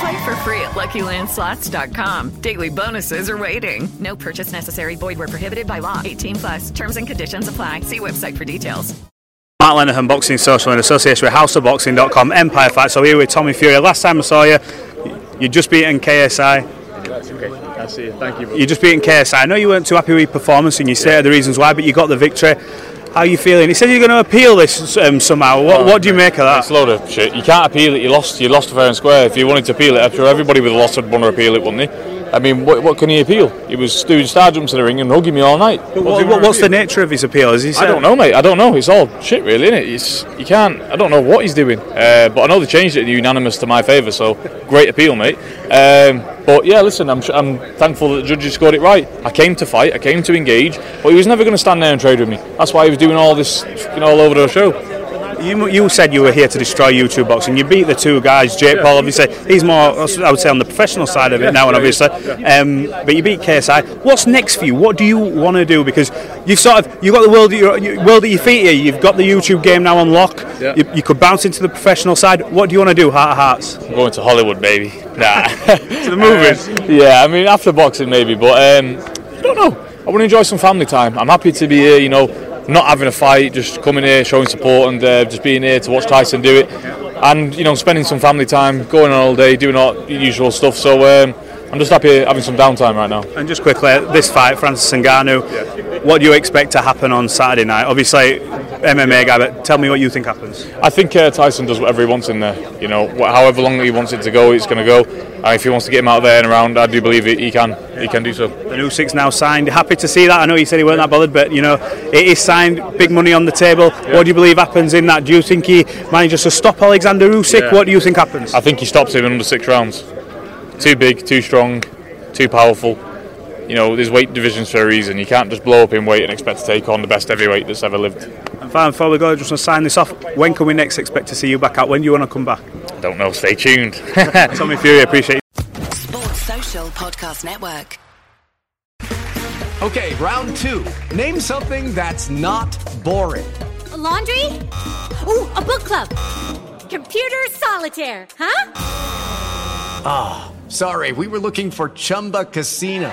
Play for free at LuckyLandSlots.com. Daily bonuses are waiting. No purchase necessary. Void where prohibited by law. 18 plus. Terms and conditions apply. See website for details. Matt Lenihan Boxing Social in association with HouseOfBoxing.com, Empire Fight. So here with Tommy Fury. Last time I saw you, you just beaten KSI. That's okay. I see you. Thank you. You just beaten KSI. I know you weren't too happy with your performance and you stated the reasons why, but you got the victory. How are you feeling? He said you're going to appeal this um, somehow. What, what do you make of that? It's a load of shit. You can't appeal it. You lost. You lost fair and square. If you wanted to appeal it, sure everybody with a loss would want to appeal it, wouldn't they? I mean, what, what can he appeal? He was doing star jumps in the ring and hugging me all night. But what, what, what's the nature of his appeal? Is he I don't know, mate. I don't know. It's all shit, really, isn't it? It's, you can't. I don't know what he's doing. Uh, but I know they changed it to unanimous to my favour. So great appeal, mate. Um, but yeah, listen, I'm, I'm thankful that the judges scored it right. I came to fight. I came to engage. But he was never going to stand there and trade with me. That's why he was doing all this, you know, all over the show. You, you said you were here to destroy YouTube boxing. You beat the two guys. Jake Paul, obviously, he's more, I would say, on the professional side of it now, and obviously, um, but you beat KSI. What's next for you? What do you want to do? Because you've sort of you've got the world at your, world at your feet here. You've got the YouTube game now on lock. You, you could bounce into the professional side. What do you want to do? Heart of hearts. I'm going to Hollywood, baby. Nah. to the movies. yeah, I mean after boxing maybe, but um, I don't know. I want to enjoy some family time. I'm happy to be here, you know, not having a fight, just coming here, showing support, and uh, just being here to watch Tyson do it, and you know, spending some family time, going on all day, doing all usual stuff. So um, I'm just happy having some downtime right now. And just quickly, this fight, Francis Ngannou, what do you expect to happen on Saturday night? Obviously, MMA guy, but tell me what you think happens. I think uh, Tyson does whatever he wants in there. You know, however long he wants it to go, it's going to go. And if he wants to get him out there and around, I do believe he, can. He can do so. The Usyk now signed. Happy to see that. I know you said he weren't that bothered, but you know it is signed. Big money on the table. What do you believe happens in that? Do you think he manages to stop Alexander Usyk? Yeah. What do you think happens? I think he stops him in under six rounds. Too big, too strong, too powerful. You know, there's weight divisions for a reason. You can't just blow up in weight and expect to take on the best heavyweight that's ever lived. And finally, before we go, just to sign this off. When can we next expect to see you back out? When do you want to come back? Don't know. Stay tuned. Tommy Fury, appreciate. Sports Social Podcast Network. Okay, round two. Name something that's not boring. A laundry? Ooh, a book club. Computer solitaire, huh? Ah, sorry, we were looking for Chumba Casino.